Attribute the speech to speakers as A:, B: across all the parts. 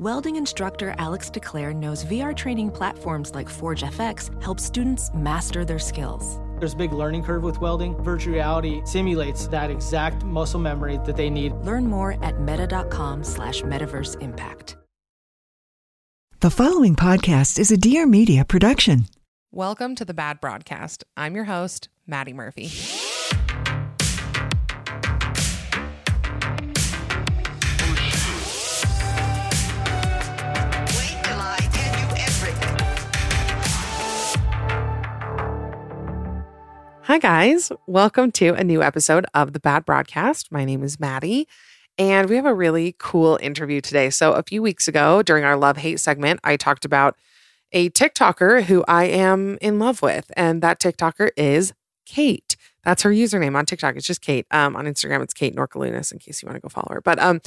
A: Welding instructor Alex DeClaire knows VR training platforms like Forge FX help students master their skills.
B: There's a big learning curve with welding. Virtual reality simulates that exact muscle memory that they need.
A: Learn more at meta.com slash metaverse impact.
C: The following podcast is a Dear Media production.
D: Welcome to the Bad Broadcast. I'm your host, Maddie Murphy. Hi, guys. Welcome to a new episode of the Bad Broadcast. My name is Maddie, and we have a really cool interview today. So, a few weeks ago, during our love hate segment, I talked about a TikToker who I am in love with, and that TikToker is Kate. That's her username on TikTok. It's just Kate. Um, on Instagram, it's Kate Norkeliunas, in case you want to go follow her. But um,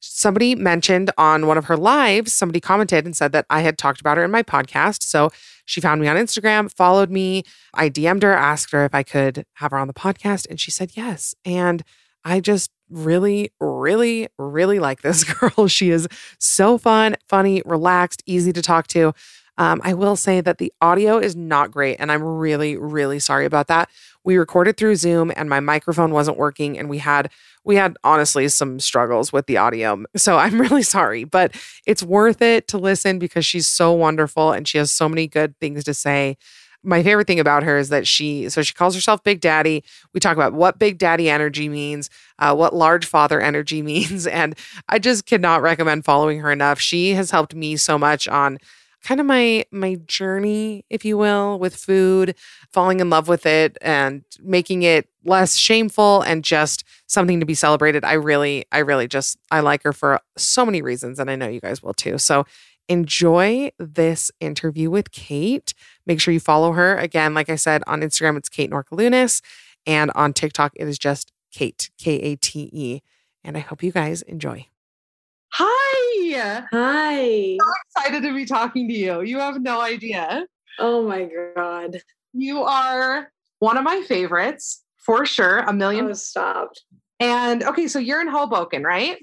D: somebody mentioned on one of her lives, somebody commented and said that I had talked about her in my podcast. So she found me on Instagram, followed me. I DM'd her, asked her if I could have her on the podcast, and she said yes. And I just really, really, really like this girl. She is so fun, funny, relaxed, easy to talk to. Um, I will say that the audio is not great, and I'm really, really sorry about that. We recorded through Zoom, and my microphone wasn't working, and we had we had honestly some struggles with the audio. So I'm really sorry, but it's worth it to listen because she's so wonderful and she has so many good things to say. My favorite thing about her is that she, so she calls herself Big Daddy. We talk about what Big Daddy energy means, uh, what large father energy means. And I just cannot recommend following her enough. She has helped me so much on kind of my my journey if you will with food falling in love with it and making it less shameful and just something to be celebrated. I really i really just i like her for so many reasons and i know you guys will too. So enjoy this interview with kate. Make sure you follow her. Again like i said on instagram it's kate norkeliunas and on tiktok it is just kate k-a-t-e and i hope you guys enjoy. Hi
E: Hi.
D: so excited to be talking to you. You have no idea.
E: Oh my god.
D: You are one of my favorites for sure. A million.
E: Oh, stopped.
D: And okay, so you're in Hoboken, right?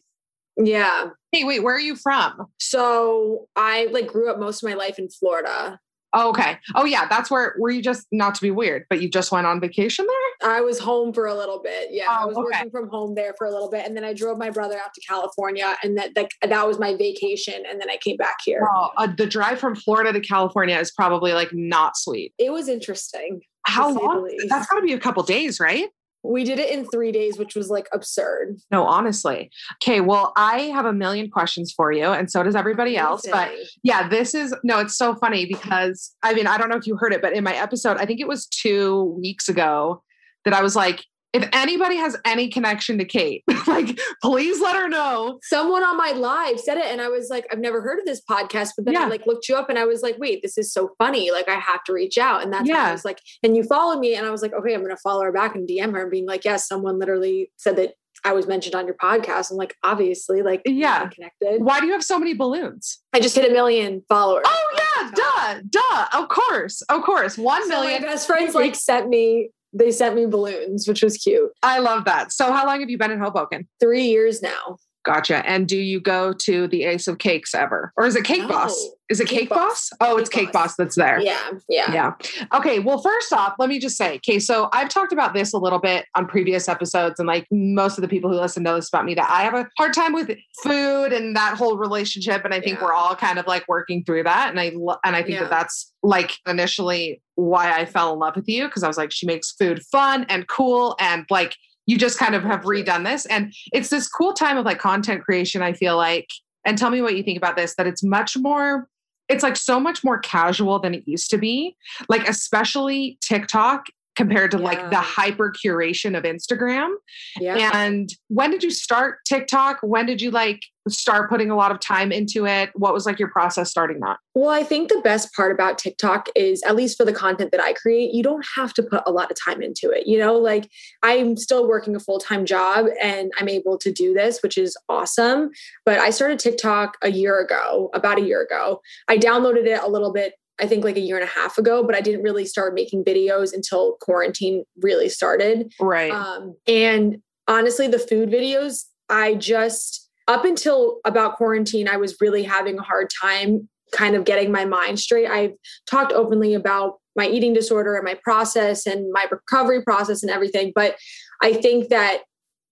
E: Yeah.
D: Hey, wait, where are you from?
E: So I like grew up most of my life in Florida.
D: Oh, okay. Oh, yeah, that's where. Were you just not to be weird, but you just went on vacation there?
E: I was home for a little bit. Yeah. I
D: Oh,
E: was
D: okay.
E: working from home there for a little bit. And then I drove my brother out to California and that like that was my vacation. And then I came back here.
D: Oh, uh, the drive from Florida to California is probably like not sweet.
E: It was interesting.
D: How long? That's got to be a couple days, right?
E: We did it in three days, which was like absurd.
D: No, honestly. Okay, well, I have a million questions for you, and so does everybody else. But Yeah, this is no, it's so funny because I mean, I don't know if you heard it, but in my episode, I think it was two weeks ago that I was like, if anybody has any connection to Kate, like, please let her know.
E: someone on my live said it and i was like i've never heard of this podcast but then
D: Yeah.
E: i like looked you up and i was like wait this is so funny like i have to reach out and that's
D: Yeah.
E: i was like and you followed me and i was like okay i'm gonna follow her back and dm her and being like yes someone literally said that i was mentioned on your podcast i'm like obviously like
D: Yeah.
E: connected
D: Why do you have so many balloons?
E: i just hit a million followers
D: Oh, yeah, duh, duh. Of course, of course. One
E: so
D: million.
E: my best friends like sent me they sent me balloons which was cute
D: I love that. So, how long have you been in Hoboken?
E: three years now
D: Gotcha. And do you go to the Ace of Cakes ever? Or is it Cake
E: No.
D: Boss? Is it Cake,
E: Cake
D: Boss?
E: Boss.
D: Oh, it's
E: Cake
D: Cake
E: Boss.
D: Boss that's there.
E: yeah yeah
D: Yeah. Okay. Well, first off, let me just say, okay, so I've talked about this a little bit on previous episodes, and like most of the people who listen know this about me that I have a hard time with food and that whole relationship, and I think
E: Yeah.
D: we're all kind of like working through that, and I lo- and I think
E: Yeah.
D: that that's like initially why I fell in love with you because I was like, she makes food fun and cool, and like you just kind of have redone this, and it's this cool time of like content creation. I feel like, and tell me what you think about this. That it's much more it's like so much more casual than it used to be. Like, especially TikTok compared to like the hyper curation of Instagram.
E: Yeah.
D: And when did you start TikTok? When did you like start putting a lot of time into it? What was like your process starting that?
E: Well, I think the best part about TikTok is, at least for the content that I create, you don't have to put a lot of time into it. You know, like I'm still working a full time job and I'm able to do this, which is awesome. But I started TikTok a year ago, about a year ago. I downloaded it a little bit, I think like a year and a half ago, but I didn't really start making videos until quarantine really started.
D: Right.
E: Um, and honestly, the food videos, I just, up until about quarantine, I was really having a hard time kind of getting my mind straight. I've talked openly about my eating disorder and my process and my recovery process and everything. But I think that,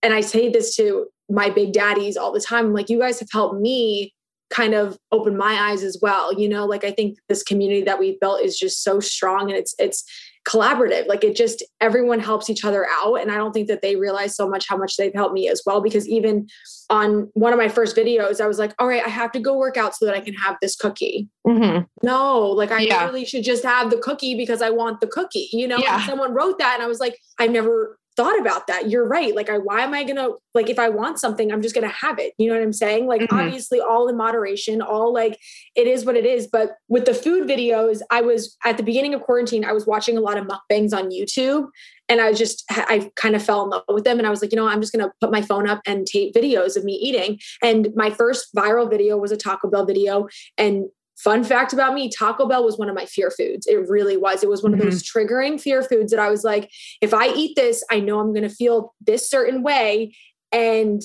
E: and I say this to my big daddies all the time, I'm like, you guys have helped me kind of open my eyes as well. You know, like I think this community that we've built is just so strong and it's, it's, collaborative like it just everyone helps each other out and i don't think that they realize so much how much they've helped me as well because even on one of my first videos i was like all right i have to go work out so that i can have this cookie
D: hmm
E: no like i
D: Yeah.
E: really should just have the cookie because i want the cookie you know
D: Yeah.
E: and someone wrote that and i was like i've never thought about that. You're right. Like i why am i gonna like if i want something i'm just gonna have it. You know what i'm saying? Like
D: Mhm.
E: obviously all in moderation all like it is what it is. But with the food videos i was at the beginning of quarantine i was watching a lot of mukbangs on youtube and i just i kind of fell in love with them. And i was like you know i'm just going to put my phone up and tape videos of me eating. And my first viral video was a taco bell video and fun fact about me taco bell was one of my fear foods. It really was. It was one of those triggering fear foods that i was like if i eat this i know i'm going to feel this certain way. And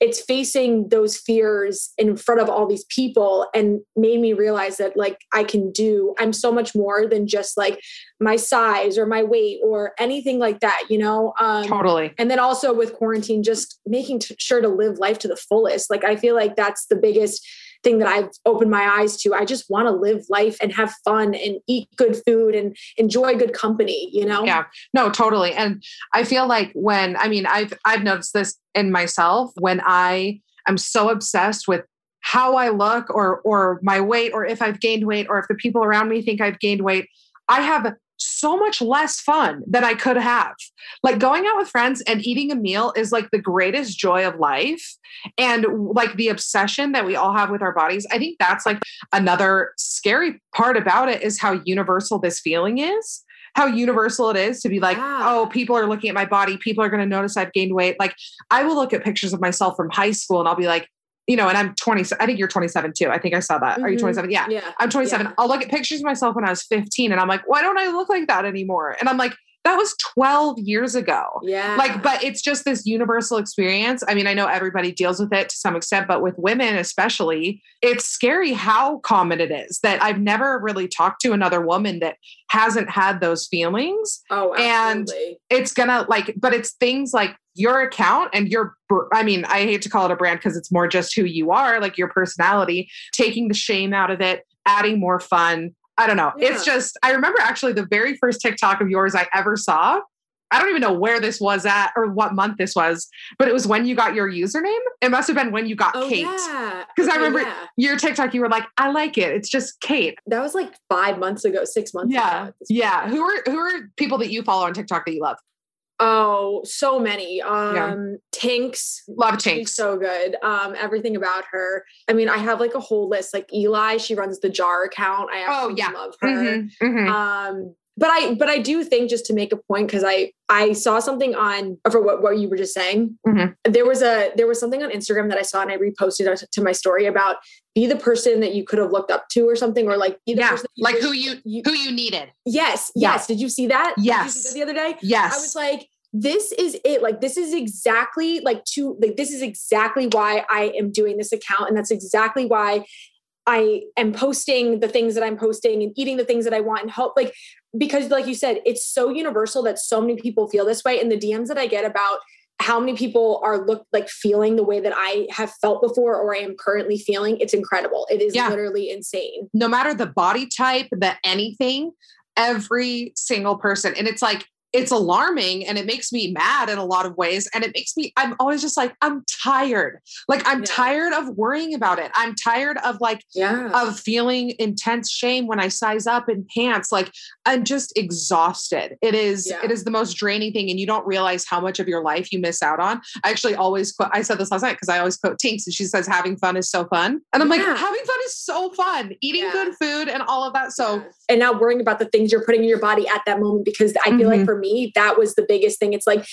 E: it's facing those fears in front of all these people and made me realize that like I can do I'm so much more than just like my size or my weight or anything like that you know? Um
D: Totally.
E: and then also with quarantine just making t- sure to live life to the fullest. Like I feel like that's the biggest thing that I've opened my eyes to I just want to live life and have fun and eat good food and enjoy good company you know
D: Yeah. No, totally. And I feel like when I mean I've I've noticed this in myself when I am so obsessed with how I look or or my weight or if I've gained weight or if the people around me think I've gained weight, I have so much less fun than I could have. Like going out with friends and eating a meal is like the greatest joy of life. And like the obsession that we all have with our bodies, I think that's like another scary part about it is how universal this feeling is how universal it is to be like, oh, people are looking at my body. People are going to notice I've gained weight. Like, I will look at pictures of myself from high school and I'll be like, you know, and I'm 20. I think you're 27 too. I think I saw that. Are you
E: Mhm.
D: 27? Yeah.
E: yeah
D: I'm 27.
E: Yeah.
D: I'll look at pictures of myself when I was 15 and I'm like, why don't I look like that anymore? And I'm like, that was 12 years ago.
E: yeah
D: Like, but it's just this universal experience. I mean, I know everybody deals with it to some extent, but with women especially, it's scary how common it is that I've never really talked to another woman that hasn't had those feelings.
E: oh absolutely.
D: and- It's gonna like, but it's things like your account and your, I mean, I hate to call it a brand because it's more just who you are, like your personality, taking the shame out of it, adding more fun. I don't know. It's just, I remember actually the very first TikTok of yours I ever saw. I don't even know where this was at or what month this was, but it was when you got your username. It must have been when you got
E: Oh,
D: Kate.
E: yeah.
D: 'Cause I remember-
E: yeah.
D: Your TikTok, you were like, I like it. It's just Kate.
E: that was like five months ago, six months ago.
D: Yeah.
E: at.
D: Yeah. Who are who are people that you follow on TikTok that you love?
E: Oh, so many. Um, Tinx.
D: Love
E: She's
D: Tinx.
E: so good. Um, everything about her. I mean, I have like a whole list. Like Eli, she runs the jar account. I
D: Oh,
E: absolutely
D: yeah.
E: love her.
D: Mhm, mhm.
E: Um, but I but I do think just to make a point because I I saw something on for what what you were just saying.
D: Mhm.
E: There was a there was something on Instagram that I saw and I reposted to my story about be the person that you could have looked up to or something or like be the
D: yeah.
E: person
D: Like who you who you needed.
E: yes
D: Yeah.
E: yes did you see that Did you see
D: Yes.
E: that the other day
D: Yes.
E: I was like, this is it. Like, this is exactly like to like this is exactly why I am doing this account. And that's exactly why I am posting the things that I'm posting and eating the things that I want and help like because like you said, it's so universal that so many people feel this way. And the DMs that I get about how many people are look like feeling the way that I have felt before or I am currently feeling, it's incredible. It is
D: Yeah.
E: literally insane.
D: no matter the body type, the anything, every single person. And it's like it's alarming and it makes me mad in a lot of ways. And it makes me, I'm always just like, I'm tired. Like, I'm
E: Yeah.
D: tired of worrying about it. I'm tired of like,
E: Yeah.
D: of feeling intense shame when I size up in pants. Like, I'm just exhausted. It is,
E: Yeah.
D: it is the most draining thing. And you don't realize how much of your life you miss out on. I actually always quote, I said this last night because I always quote Tinx and she says, having fun is so fun. And I'm like, having fun is so fun. Eating good food and all of that. So,
E: and not worrying about the things you're putting in your body at that moment because I feel like
D: Mhm.
E: For me that was the biggest thing. It's like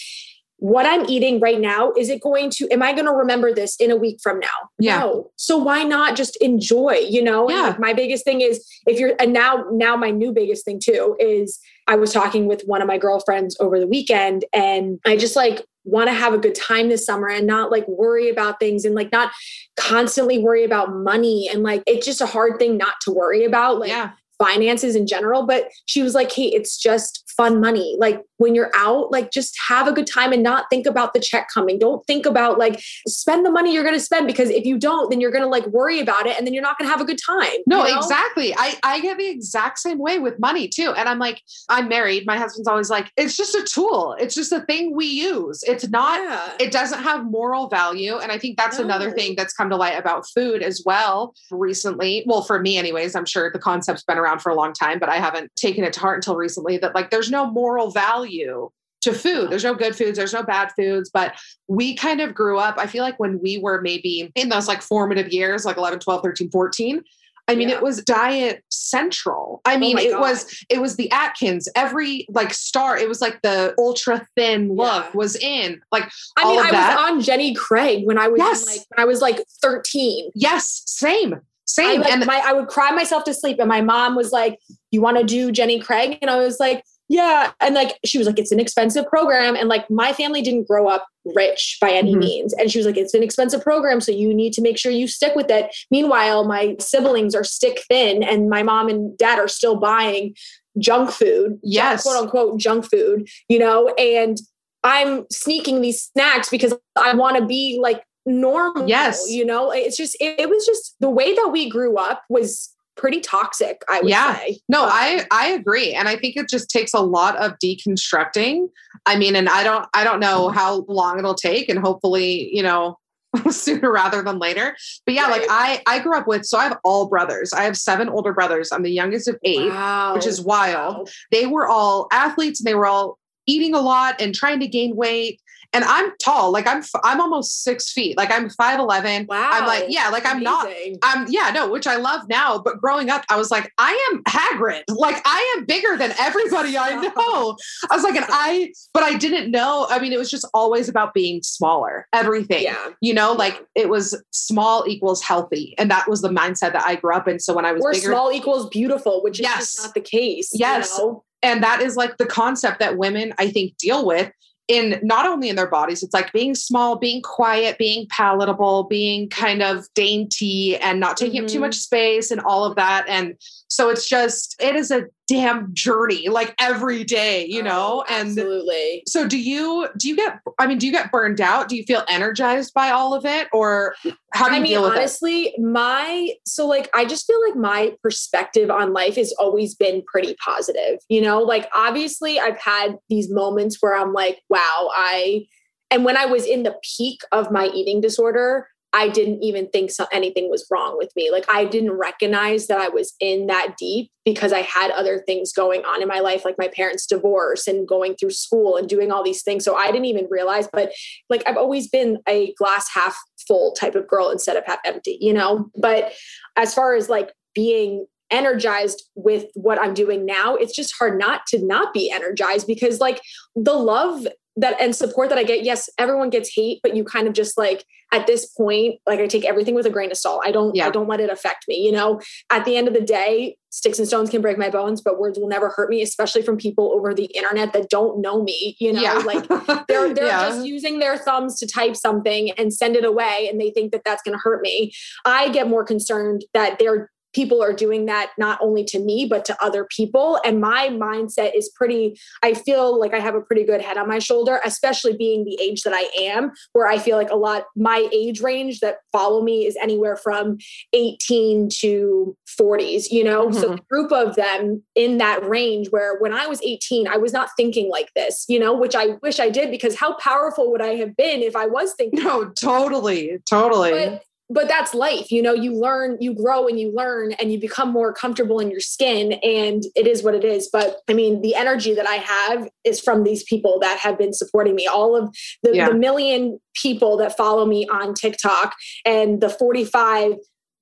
E: what I'm eating right now is it going to am I going to remember this in a week from now?
D: Yeah.
E: No. So why not just enjoy, you know? And,
D: Yeah.
E: like, my biggest thing is if you're and now now my new biggest thing too is I was talking with one of my girlfriends over the weekend and I just like want to have a good time this summer and not like worry about things and like not constantly worry about money and like it's just a hard thing not to worry about like
D: yeah.
E: Finances in general but she was like hey it's just fun money like when you're out like just have a good time and not think about the check coming don't think about like spend the money you're going to spend because if you don't then you're going to like worry about it and then you're not going to have a good time
D: No,
E: you know?
D: exactly. I, I get the exact same way with money too. And I'm like, I'm married. My husband's always like, it's just a tool. It's just a thing we use. It's not,
E: yeah.
D: it doesn't have moral value. And I think that's another thing that's come to light about food as well recently. Well, for me, anyways, I'm sure the concept's been around for a long time, but I haven't taken it to heart until recently that like there's no moral value to food. There's no good foods, there's no bad foods, but we kind of grew up. I feel like when we were maybe in those like formative years, like 11, 12, 13, 14, I mean,
E: Yeah.
D: it was diet central. I oh mean,
E: my
D: it
E: God.
D: was it was the Atkins. Every like star, it was like the ultra thin look
E: Yeah.
D: was in. Like
E: i mean i
D: that.
E: was on jenny craig when i was
D: Yes.
E: like when i was like 13
D: yes, same, same.
E: like,
D: and
E: my, I would cry myself to sleep and my mom was like you want to do jenny craig and i was like yeah and like she was like it's an expensive program and like my family didn't grow up rich by any
D: Mhm.
E: means and she was like it's an expensive program so you need to make sure you stick with it meanwhile my siblings are stick thin and my mom and dad are still buying junk food
D: Yes.
E: quote unquote junk food you know and i'm sneaking these snacks because i want to be like normal
D: Yes.
E: you know it's just it, it was just the way that we grew up was pretty toxic i would
D: Yeah.
E: say
D: No,
E: Um,
D: I I agree, and I think it just takes a lot of deconstructing. I mean, and I don't I don't know how long it'll take, and hopefully, you know, sooner rather than later. But yeah, like I I grew up with so I have all brothers. I have seven older brothers. I'm the youngest of eight.
E: wow.
D: which is wild.
E: Wow.
D: They were all athletes, and they were all eating a lot and trying to gain weight. And I'm tall, like I'm I'm almost six feet, like I'm five eleven.
E: wow
D: I'm like yeah, like I'm not I'm yeah, no, which I love now. But growing up, I was like, I am Hagrid. Like I am bigger than everybody I know. I was like, and I, but I didn't know. I mean, it was just always about being smaller. Everything,
E: yeah
D: you know,
E: Yeah.
D: like it was small equals healthy, and that was the mindset that I grew up in. So when I was
E: or
D: bigger,
E: small equals beautiful which is
D: Yes.
E: not the case you
D: Yes.
E: know?
D: and that is like the concept that women I think deal with in not only in their bodies it's like being small being quiet being palatable being kind of dainty and not taking up too
E: Mhm.
D: much space and all of that and so it's just it is a damn journey like every day you oh, know?
E: Oh,
D: and
E: absolutely.
D: so do you do you get i mean do you get burned out? Do you feel energized by all of it? Or how do you
E: I mean,
D: deal with it?
E: honestly, my so like I just feel like my perspective on life has always been pretty positive. You know, like obviously I've had these moments where I'm like, wow, I and when I was in the peak of my eating disorder, I didn't even think so, anything was wrong with me. Like I didn't recognize that I was in that deep because I had other things going on in my life, like my parents' divorce and going through school and doing all these things. So I didn't even realize. But like I've always been a glass half full type of girl instead of half empty, you know? But as far as like being energized with what I'm doing now, it's just hard not to not be energized because like the love that and support that I get, yes, everyone gets hate, but you kind of just like at this point, like I take everything with a grain of salt. I don't
D: Yeah.
E: I don't let it affect me. You know, at the end of the day, sticks and stones can break my bones, but words will never hurt me, especially from people over the internet that don't know me, you know,
D: yeah
E: like they're they're
D: Yeah.
E: just using their thumbs to type something and send it away and they think that that's going to hurt me i get more concerned that they're people are doing that not only to me but to other people and my mindset is pretty i feel like i have a pretty good head on my shoulder especially being the age that i am where i feel like a lot my age range that follow me is anywhere from 18 to 40s you know so
D: Mhm.
E: a group of them in that range where when i was 18 i was not thinking like this you know which i wish i did because how powerful would i have been if i was thinking
D: No, totally, totally.
E: but but that's life you know you learn you grow and you learn and you become more comfortable in your skin and it is what it is but i mean the energy that i have is from these people that have been supporting me all of the,
D: Yeah.
E: the million people that follow me on tiktok and the 45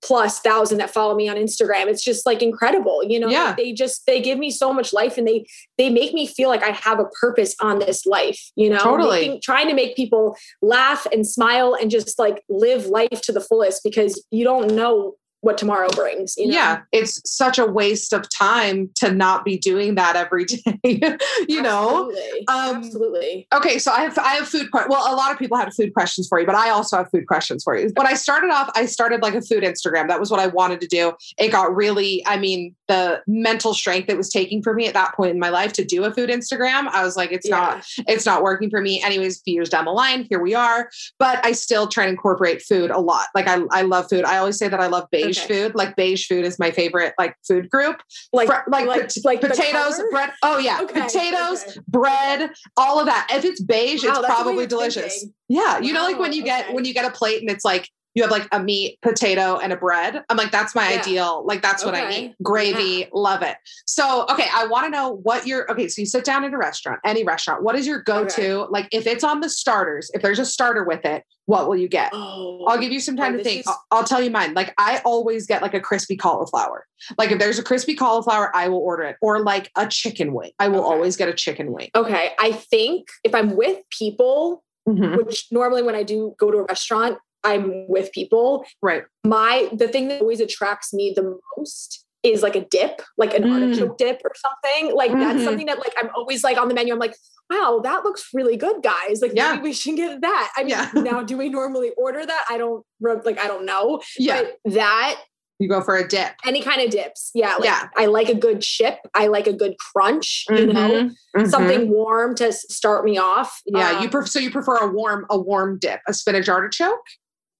E: plus thousand that follow me on instagram it's just like incredible you know
D: Yeah.
E: they just they give me so much life and they they make me feel like i have a purpose on this life you know
D: Totally.
E: Making- trying to make people laugh and smile and just like live life to the fullest because you don't know what tomorrow brings you know?
D: Yeah, it's such a waste of time to not be doing that every day. you know.
E: absolutely,
D: Um,
E: absolutely.
D: Okay, so I have I have food. Que- well, a lot of people have food questions for you, but I also have food questions for you. When I started off, I started like a food Instagram. That was what I wanted to do. It got really, I mean, the mental strength it was taking for me at that point in my life to do a food Instagram. I was like, it's
E: Yeah.
D: not, it's not working for me. Anyways, few years down the line, here we are. But I still try and incorporate food a lot. Like I, I love food. I always say that I love beige
E: Okay.
D: food. Like beige food is my favorite like food group.
E: like
D: Fr- like
E: like,
D: pot-
E: like
D: potatoes, bread. Oh yeah,
E: Okay,
D: potatoes,
E: okay.
D: bread, all of that. If it's beige,
E: Wow,
D: it's
E: that's the way
D: probably delicious.
E: thinking.
D: Yeah, you know, like when
E: Wow,
D: you get when you get a plate and it's like you have like a meat, potato, and a bread. I'm like, that's my
E: Yeah.
D: ideal. Like that's what I eat. Gravy, love it. So okay, I want to know what your okay. So you sit down in a restaurant, any restaurant. What is your go-to? Like if it's on the starters, if there's a starter with it, what will you get?
E: Oh,
D: I'll give you some time
E: Oh,
D: to think.
E: is-
D: I'll, I'll tell you mine. Like I always get like a crispy cauliflower. Like if there's a crispy cauliflower, I will order it. Or like a chicken wing. I will
E: Okay.
D: always get a chicken wing.
E: okay. I think if I'm with people,
D: Mhm.
E: which normally when I do go to a restaurant, I'm with people.
D: Right.
E: My the thing that always attracts me the most is like a dip, like an
D: Mm.
E: artichoke dip or something. Like
D: Mhm.
E: that's something that like I'm always like on the menu. I'm like, wow, that looks really good, guys. Like
D: Yeah.
E: maybe we should get that. I mean,
D: Yeah.
E: now do we normally order that? I don't like. I don't know.
D: Yeah.
E: But that
D: you go for a dip.
E: any kind of dips, yeah. Like,
D: Yeah.
E: I like a good chip. I like a good crunch. You know,
D: Mhm.
E: something warm to start me off.
D: Yeah, you
E: Um,
D: prefer so you prefer a warm a warm dip, a spinach artichoke.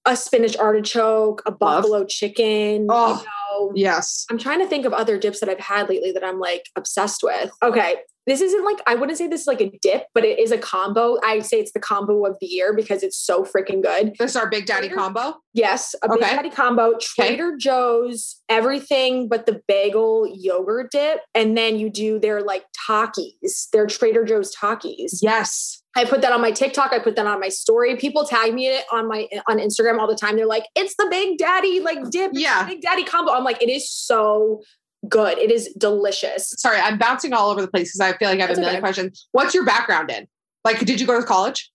E: A spinach artichoke, a buffalo chicken.
D: Oh.
E: You know,
D: Yes.
E: I'm trying to think of other dips that I've had lately that I'm like obsessed with. Okay. This isn't like, I wouldn't say this is like a dip, but it is a combo. I say it's the combo of the year because it's so freaking good.
D: This is our Big Daddy
E: Trader-
D: combo.
E: Yes, a Big Daddy combo, Trader Joe's, everything but the bagel yogurt dip. And then you do their like Takis, their Trader Joe's Takis.
D: Yes.
E: I put that on my TikTok. I put that on my story. People tag me it on my on Instagram all the time. They're like, "It's the Big Daddy like dip,
D: Yeah.
E: Big Daddy combo." I'm like, it is so good. It is delicious.
D: Sorry, I'm bouncing all over the place because I feel like I have
E: That's
D: a million
E: okay.
D: questions. What's your background in? Like, did you go to college?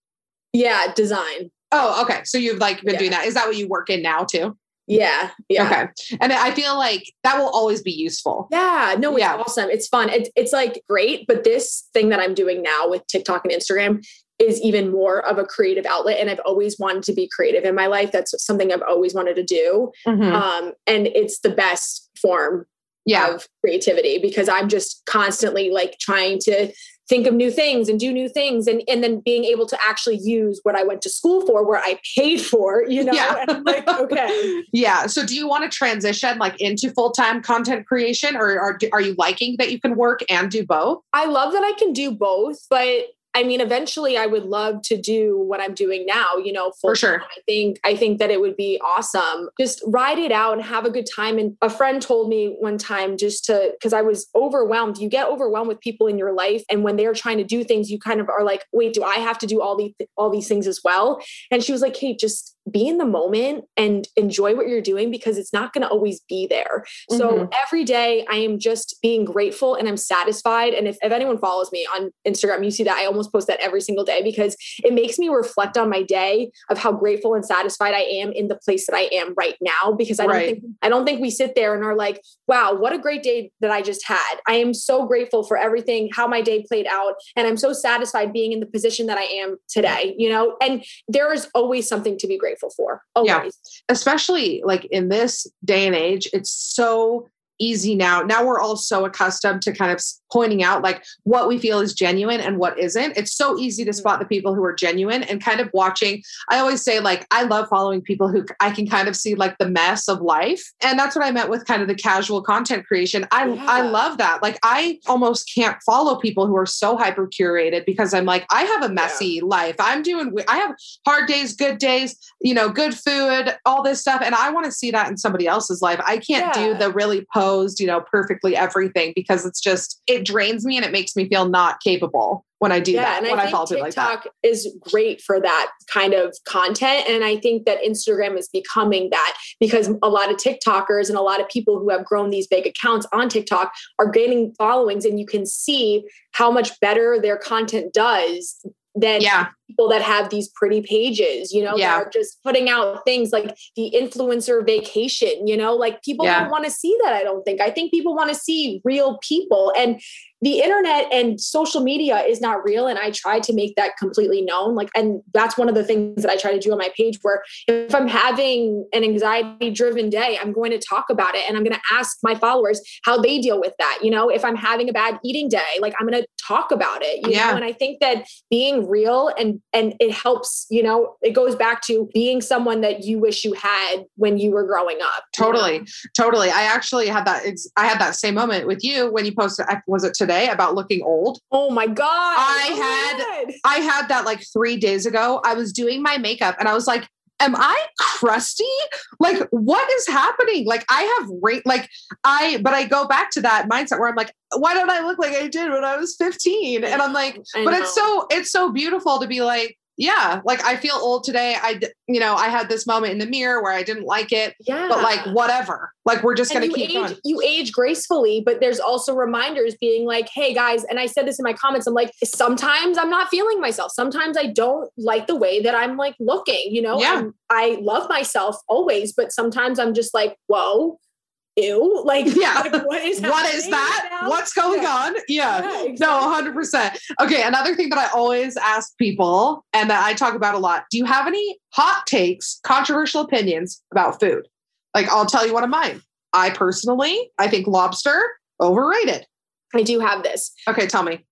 E: Yeah, design.
D: Oh, okay. So you've like been
E: Yeah.
D: doing that. Is that what you work in now too?
E: Yeah, yeah.
D: Okay. And I feel like that will always be useful.
E: Yeah, no, it's
D: Yeah.
E: awesome. It's fun. It's it's like great, but this thing that I'm doing now with TikTok and Instagram is even more of a creative outlet. And I've always wanted to be creative in my life. That's something I've always wanted to do.
D: Mhm.
E: Um, and it's the best form
D: Yeah.
E: of creativity because I'm just constantly like trying to think of new things and do new things and, and then being able to actually use what I went to school for where I paid for, you know?
D: Yeah.
E: And I'm like, okay.
D: Yeah. So do you want to transition like into full-time content creation or are, are you liking that you can work and do both?
E: I love that I can do both, but I mean, eventually I would love to do what I'm doing now, you know,
D: For sure.
E: I think, I think that it would be awesome. Just ride it out and have a good time. And a friend told me one time just to, cause I was overwhelmed. You get overwhelmed with people in your life. And when they're trying to do things, you kind of are like, wait, do I have to do all these, all these things as well? And she was like, Hey, just be in the moment and enjoy what you're doing because it's not going to always be there. So
D: Mhm.
E: every day I am just being grateful and I'm satisfied. And if, if anyone follows me on Instagram, you see that I almost post that every single day because it makes me reflect on my day of how grateful and satisfied I am in the place that I am right now. Because I don't
D: Right.
E: think I don't think we sit there and are like, wow, what a great day that I just had. I am so grateful for everything, how my day played out. And I'm so satisfied being in the position that I am today, you know? And there is always something to be grateful grateful for. Always.
D: Yeah. especially like in this day and age, it's so easy now. Now we're all so accustomed to kind of pointing out like what we feel is genuine and what isn't. It's so easy to spot the mm-hmm. people who are genuine and kind of watching. I always say like I love following people who I can kind of see like the mess of life. And that's what I meant with kind of the casual content creation. I I love that. Like I almost can't follow people who are so hyper curated because I'm like I have a messy life. I'm doing I have hard days, good days, you know, good food, all this stuff. And I want to see that in somebody else's life. I can't do the really posed, you know, perfectly everything because it's just, it drains me and it makes me feel not capable when I do
E: yeah,
D: that.
E: and
D: when
E: I
D: I,
E: think
D: follow people like that.
E: TikTok is great for that kind of content. And I think that Instagram is becoming that because a lot of TikTokers and a lot of people who have grown these big accounts on TikTok are gaining followings, and you can see how much better their content does than
D: Yeah.
E: people that have these pretty pages, you know,
D: Yeah.
E: are just putting out things like the influencer vacation, you know, like people
D: Yeah.
E: don't want to see that. I don't think. I think people want to see real people. And the internet and social media is not real. And I try to make that completely known. Like, and that's one of the things that I try to do on my page where if I'm having an anxiety driven day, I'm going to talk about it and I'm going to ask my followers how they deal with that. You know, if I'm having a bad eating day, like I'm going to talk about it, you
D: Yeah.
E: know, and I think that being real and, and it helps, you know, it goes back to being someone that you wish you had when you were growing up. you know?
D: Totally, totally. I actually had that. Ex- I had that same moment with you when you posted. Was it today about looking old?
E: Oh my God.
D: I
E: Oh
D: had-
E: God.
D: I had that like three days ago. I was doing my makeup and I was like, "Am I crusty? Like, what is happening? Like, I have rate. Like, I. But I go back to that mindset where I'm like, why don't I look like I did when I was 15? And I'm like, but it's so it's so beautiful to be like yeah like i feel old today I, you know i had this moment in the mirror where i didn't like it
E: yeah.
D: but like whatever like we're just gonna
E: you
D: keep
E: age,
D: going
E: you age gracefully, but there's also reminders being like, hey guys, and I said this in my comments. I'm like, sometimes I'm not feeling myself. Sometimes I don't like the way that I'm like looking, you know,
D: Yeah.
E: I'm- I love myself always, but sometimes I'm just like, whoa, ew. Like,
D: Yeah.
E: what is
D: what is that?
E: right
D: what's going
E: Yeah.
D: on? Yeah,
E: Yeah,
D: no 100% okay another thing that i always ask people and that i talk about a lot do you have any hot takes controversial opinions about food? Like i'll tell you one of mine. I personally i think lobster overrated.
E: I do have this.
D: okay tell me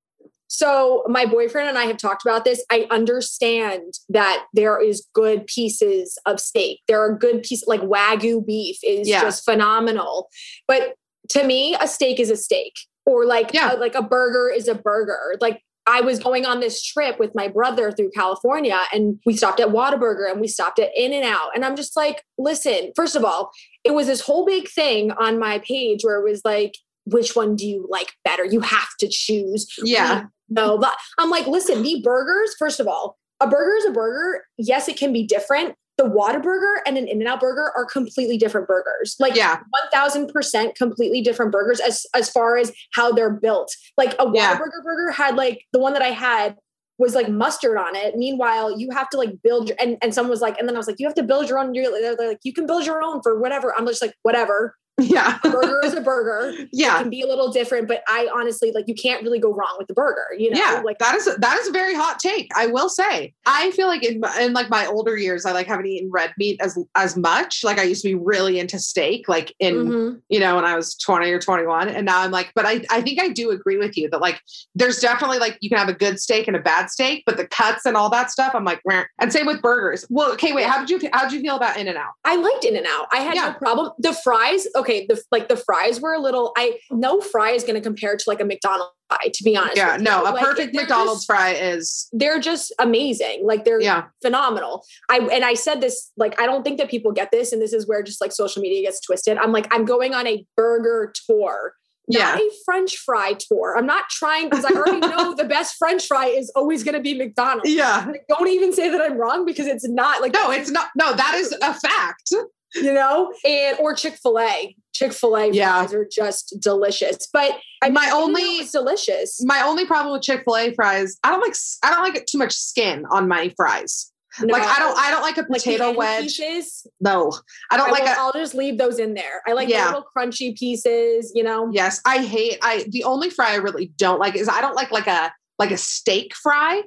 E: So my boyfriend and I have talked about this. I understand that there is good pieces of steak. There are good pieces like wagyu beef is
D: Yeah.
E: just phenomenal. But to me, a steak is a steak, or like
D: Yeah.
E: a, like a burger is a burger. Like I was going on this trip with my brother through California, and we stopped at Whataburger and we stopped at In and Out, and I'm just like, listen. First of all, it was this whole big thing on my page where it was like. Which one do you like better? You have to choose.
D: yeah
E: No, but I'm like, listen, the burgers, first of all, a burger is a burger. Yes, it can be different. The Whataburger and an In-N-Out burger are completely different burgers. Like
D: yeah
E: 1000% completely different burgers as as far as how they're built. Like a
D: Yeah.
E: Whataburger burger had like the one that I had was like mustard on it. Meanwhile, you have to like build your and, and someone was like, and then I was like, you have to build your own. You're, they're like, you can build your own for whatever. I'm just like, whatever.
D: Yeah
E: A burger is a burger.
D: Yeah.
E: It can be a little different, but I honestly like you can't really go wrong with the burger. You know,
D: yeah,
E: like
D: that is that is a very hot take. I will say. I feel like in in like my older years, I like haven't eaten red meat as as much. Like I used to be really into steak, like in
E: Mhm.
D: you know when I was twenty or twenty one, and now I'm like. But I I think I do agree with you that like there's definitely like you can have a good steak and a bad steak, but the cuts and all that stuff, I'm like, Meh. and same with burgers. Well, okay, wait, how did you how did you feel about In and Out?
E: I liked In and Out. I had
D: Yeah.
E: no problem. The fries, okay, the like the fries were a little. I no fry is going to compare to like a McDonald's fry. To be honest,
D: Yeah, no, a
E: Like,
D: perfect McDonald's
E: just-
D: fry is
E: They're just amazing. Like they're
D: yeah,
E: phenomenal. I and I said this like I don't think that people get this, and this is where just like social media gets twisted. I'm like I'm going on a burger tour.
D: yeah,
E: a French fry tour. I'm not trying because I already know the best French fry is always going to be McDonald's.
D: yeah.
E: Like, don't even say that I'm wrong because it's not like
D: No, it's not. No, that is a fact.
E: You know, and or Chick Fil A. Chick Fil A
D: Yeah.
E: fries are just delicious. But I
D: My
E: mean,
D: only-
E: it's delicious.
D: My only problem with Chick Fil A fries, I don't like I don't like it too much skin on my fries. Like I don't I don't like a potato
E: end
D: wedge.
E: pieces.
D: No, I don't
E: I
D: like
E: will,
D: a.
E: I'll just leave those in there. I like the
D: Yeah.
E: little crunchy pieces. You know,
D: Yes, I hate. I the only fry I really don't like is I don't like like a like a steak fry.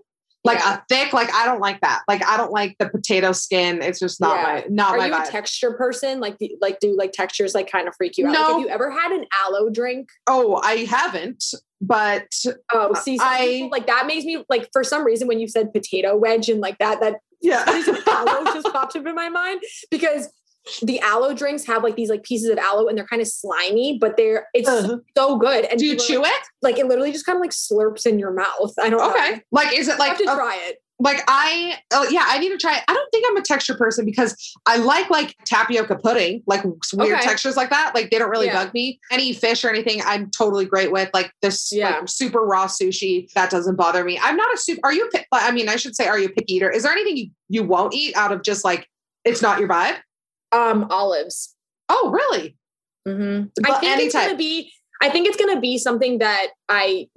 D: Like
E: Yeah.
D: a thick, like I don't like that. Like I don't like the potato skin. It's just not
E: Yeah.
D: my not
E: Are
D: my
E: you a texture person? Like, do, like do like textures like kind of freak you out? Like, have you ever had an aloe drink?
D: oh, I haven't, but
E: Oh, see,
D: I-
E: people, like that makes me like for some reason when you said potato wedge and like that, that
D: yeah.
E: aloe just popped up in my mind because the aloe drinks have like these like pieces of aloe and they're kind of slimy, but they're it's
D: Uh-huh.
E: so good. And
D: Do you chew
E: like,
D: it?
E: Like it literally just kind of like slurps in your mouth. I don't know.
D: Okay. Like is it
E: I
D: like
E: have to
D: a-
E: try it.
D: like I oh yeah, I need to try it. I don't think I'm a texture person because I like like tapioca pudding, like weird
E: Okay.
D: textures like that. Like they don't really
E: Yeah.
D: bug me. Any fish or anything, I'm totally great with. Like this
E: Yeah.
D: like super raw sushi, that doesn't bother me. I'm not a super are you a I mean, I should say are you a picky eater? Is there anything you, you won't eat out of just like it's not your vibe?
E: Um, olives.
D: Oh, really?
E: Mm-hmm. I think
D: any
E: it's gonna be. I think it's gonna be something that I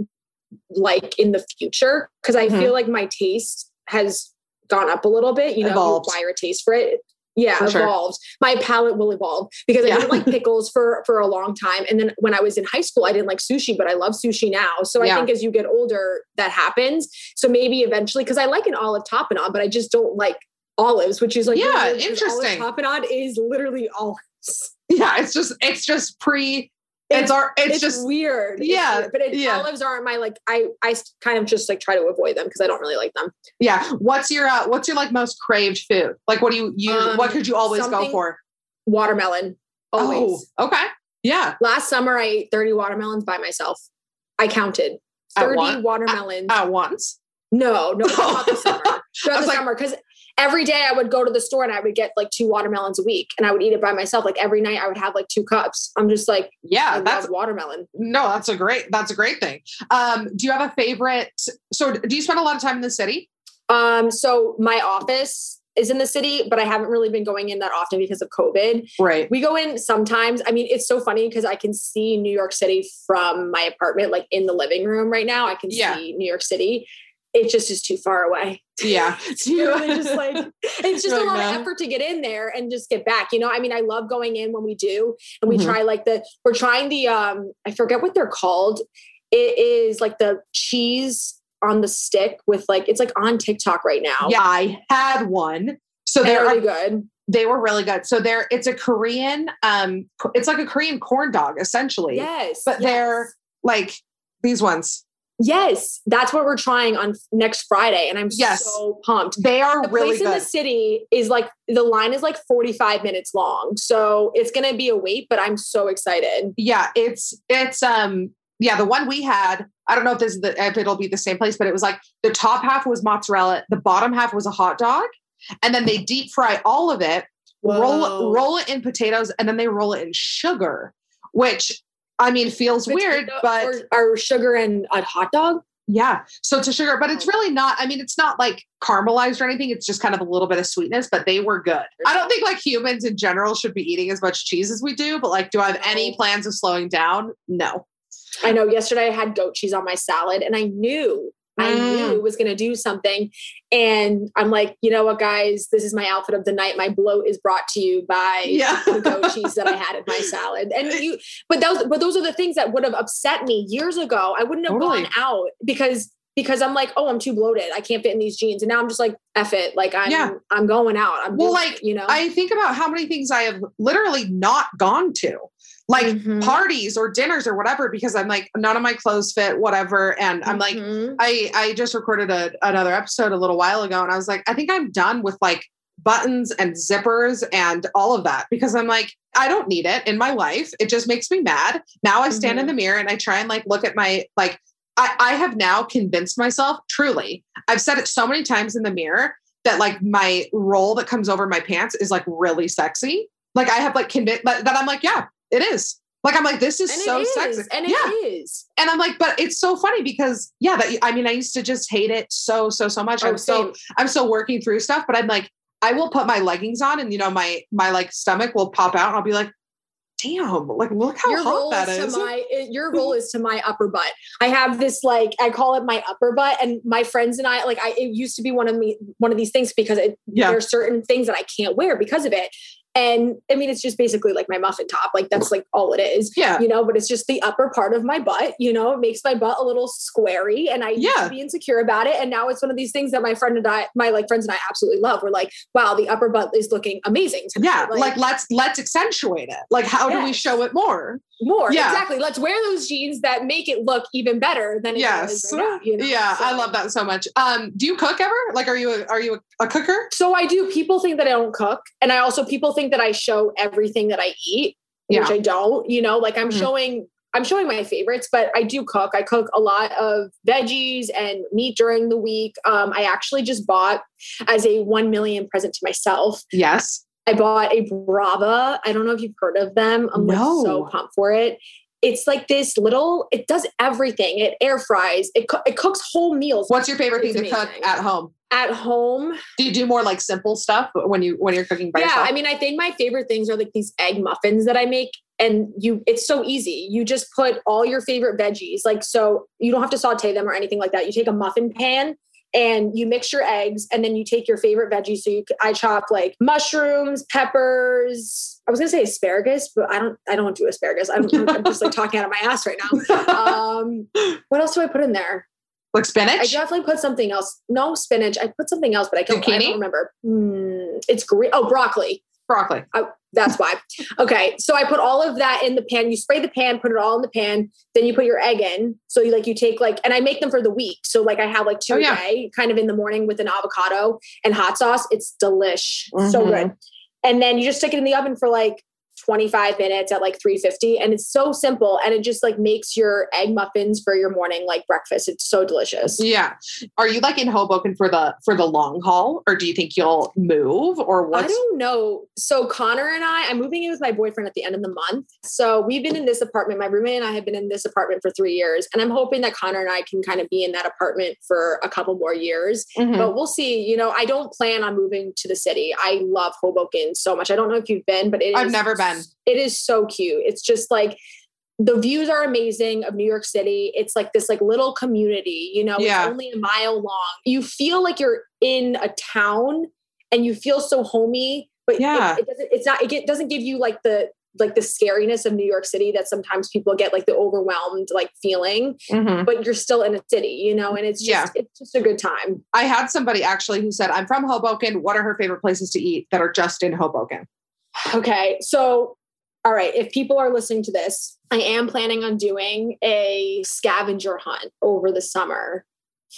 E: like in the future because I
D: Mhm.
E: feel like my taste has gone up a little bit. You know,
D: Evolved.
E: you acquire a taste for it. Yeah,
D: For sure.
E: evolved. My palate will evolve because I didn't like pickles for for a long time, and then when I was in high school, I didn't like sushi, but I love sushi now. So
D: Yeah.
E: I think as you get older, that happens. So maybe eventually, because I like an olive tapenade, but I just don't like olives, which is like
D: Yeah,
E: because
D: interesting.
E: Tapenade is literally olives.
D: Yeah, it's just it's just pre it's our it's,
E: it's,
D: just
E: weird. It's
D: Yeah,
E: weird. but it,
D: yeah.
E: olives aren't my like. I I kind of just like try to avoid them because I don't really like them.
D: yeah. What's your uh, what's your like most craved food? Like what do you you
E: Um,
D: what could you always go for?
E: Watermelon, always.
D: Oh, okay. Yeah.
E: Last summer, I ate thirty watermelons by myself. I counted
D: At
E: thirty
D: one-
E: watermelons.
D: At once.
E: no, no, throughout the summer.
D: I
E: Throughout the
D: like-
E: summer, because every day I would go to the store and I would get like two watermelons a week, and I would eat it by myself. Like every night, I would have like two cups. I'm just like,
D: Yeah,
E: I
D: that's
E: watermelon.
D: no, that's a great that's a great thing. Um, do you have a favorite? So, do you spend a lot of time in the city?
E: Um, so my office is in the city, but I haven't really been going in that often because of COVID.
D: Right.
E: We go in sometimes. I mean, it's so funny because I can see New York City from my apartment, like in the living room right now. I can
D: Yeah.
E: see New York City. It just is too far away.
D: Yeah.
E: It's really just like it's just a lot of effort to get in there and just get back. You know, I mean, I love going in when we do, and we
D: Mhm.
E: try like the we're trying the um I forget what they're called. It is like the cheese on the stick with like it's like on TikTok right now.
D: Yeah, I had one. So
E: they're really good.
D: they were really good. So there it's a Korean um it's like a Korean corn dog essentially.
E: Yes,
D: But
E: yes.
D: they're like these ones.
E: Yes, that's what we're trying on next Friday, and I'm
D: Yes.
E: so pumped.
D: They are
E: The
D: really
E: place in the city is like the line is like 45 minutes long, so it's gonna be a wait. But I'm so excited.
D: yeah, it's it's um yeah, the one we had, I don't know if this is the if it'll be the same place, but it was like the top half was mozzarella, the bottom half was a hot dog, and then they deep fry all of it, roll
E: Whoa.
D: roll it in potatoes, and then they roll it in sugar, which I mean feels weird, but
E: or, or sugar and a hot dog.
D: Yeah. So it's a sugar, but it's oh. really not. I mean, it's not like caramelized or anything. It's just kind of a little bit of sweetness, but they were good. I don't think like humans in general should be eating as much cheese as we do, but like, do I have any plans of slowing down? No.
E: I know. Yesterday I had goat cheese on my salad, and I knew. I
D: Mm.
E: knew it was going to do something. And I'm like, you know what, guys? This is my outfit of the night. My bloat is brought to you by
D: Yeah.
E: the goat cheese that I had in my salad. And you, but those, but those are the things that would have upset me years ago. I wouldn't have
D: Totally.
E: gone out because because I'm like, oh, I'm too bloated. I can't fit in these jeans. And now I'm just like, F it. Like I'm
D: Yeah.
E: I'm going out. I'm
D: Well, like,
E: it, you know.
D: I think about how many things I have literally not gone to, like
E: Mhm.
D: parties or dinners or whatever, because I'm like, none of my clothes fit, whatever. And I'm like,
E: Mhm.
D: I I just recorded a, another episode a little while ago, and I was like, I think I'm done with like buttons and zippers and all of that because I'm like, I don't need it in my life. It just makes me mad. Now I stand in
E: Mhm.
D: the mirror and I try and like look at my like. I, I have now convinced myself, truly, I've said it so many times in the mirror that like my roll that comes over my pants is like really sexy. Like I have like convinced that that I'm like, yeah, it is. Like I'm like, this is
E: and
D: so
E: is,
D: sexy.
E: And
D: yeah.
E: it is.
D: And I'm like, but it's so funny because yeah, that I mean, I used to just hate it so, so, so much.
E: Oh,
D: I'm so. I'm still working through stuff, but I'm like, I will put my leggings on and you know, my my like stomach will pop out and I'll be like, damn, like look how
E: your
D: hot that
E: is
D: is.
E: my your roll is to my upper butt. I have this like I call it my upper butt, and my friends and I like I it used to be one of me one of these things because it,
D: Yeah.
E: there's certain things that I can't wear because of it. And I mean, it's just basically like my muffin top. Like that's like all it is.
D: Yeah.
E: You know, but it's just the upper part of my butt, you know, it makes my butt a little squarey and I used
D: Yeah.
E: to be insecure about it. And now it's one of these things that my friend and I, my like friends and I absolutely love. We're like, wow, the upper butt is looking amazing. tonight.
D: Yeah, like, let's let's accentuate it. Like how do we show it more?
E: more.
D: Yeah.
E: Exactly. Let's wear those jeans that make it look even better than it
D: Yes.
E: right now, you know?
D: Yeah, I love that so much. Um, do you cook ever? Like are you a, are you a, a cooker?
E: So I do. People think that I don't cook, and I also people think that I show everything that I eat, which
D: Yeah.
E: I don't. You know, like I'm
D: Mhm.
E: showing. I'm showing my favorites, but I do cook. I cook a lot of veggies and meat during the week. Um, I actually just bought as a one million present to myself.
D: Yes.
E: I bought a Brava. I don't know if you've heard of them. I'm like so pumped for it. It's like this little. It does everything. It air fries. It co- it cooks whole meals.
D: What's your favorite thing
E: It's
D: to cook at home?
E: At home?
D: Do you do more like simple stuff when you when you're cooking by
E: yeah
D: yourself?
E: i mean i think my favorite things are like these egg muffins that i make and you it's so easy. You just put all your favorite veggies like so you don't have to saute them or anything like that. You take a muffin pan and you mix your eggs and then you take your favorite veggies. So you i chop like mushrooms peppers. I was gonna say asparagus but i don't i don't do asparagus. I'm, I'm just like talking out of my ass right now. Um what else do i put in there
D: like spinach?
E: I definitely put something else. No spinach. I put something else, but I can't I don't remember. Hmm, it's green. Oh, broccoli.
D: Broccoli.
E: That's why. Okay. So I put all of that in the pan. You spray the pan, put it all in the pan. Then you put your egg in. So you like you take like, and I make them for the week. So like I have like two
D: Oh,
E: a
D: yeah.
E: day, kind of in the morning with an avocado and hot sauce. It's delish. So
D: Mhm.
E: good. And then you just stick it in the oven for like 25 minutes at like 350 and it's so simple and it just like makes your egg muffins for your morning like breakfast it's so delicious
D: Yeah. Are you like in Hoboken for the for the long haul, or do you think you'll move, or
E: what
D: I
E: don't know. So Connor and I, I'm moving in with my boyfriend at the end of the month. So we've been in this apartment. My roommate and I have been in this apartment for three years, and I'm hoping that Connor and I can kind of be in that apartment for a couple more years.
D: Mhm.
E: But we'll see. You know, I don't plan on moving to the city. I love Hoboken so much. I don't know if you've been, but it
D: I've never been.
E: It is so cute. It's just like the views are amazing of New York City. It's like this like little community, you know,
D: Yeah.
E: it's only a mile long. You feel like you're in a town and you feel so homey, but
D: Yeah.
E: it, doesn't it's not it doesn't give you like the like the scariness of New York City that sometimes people get like the overwhelmed like feeling,
D: Mhm.
E: but you're still in a city, you know, and it's just
D: Yeah.
E: it's just a good time.
D: I had somebody actually who said, "I'm from Hoboken. What are her favorite places to eat that are just in Hoboken?"
E: Okay. So, all right. If people are listening to this, I am planning on doing a scavenger hunt over the summer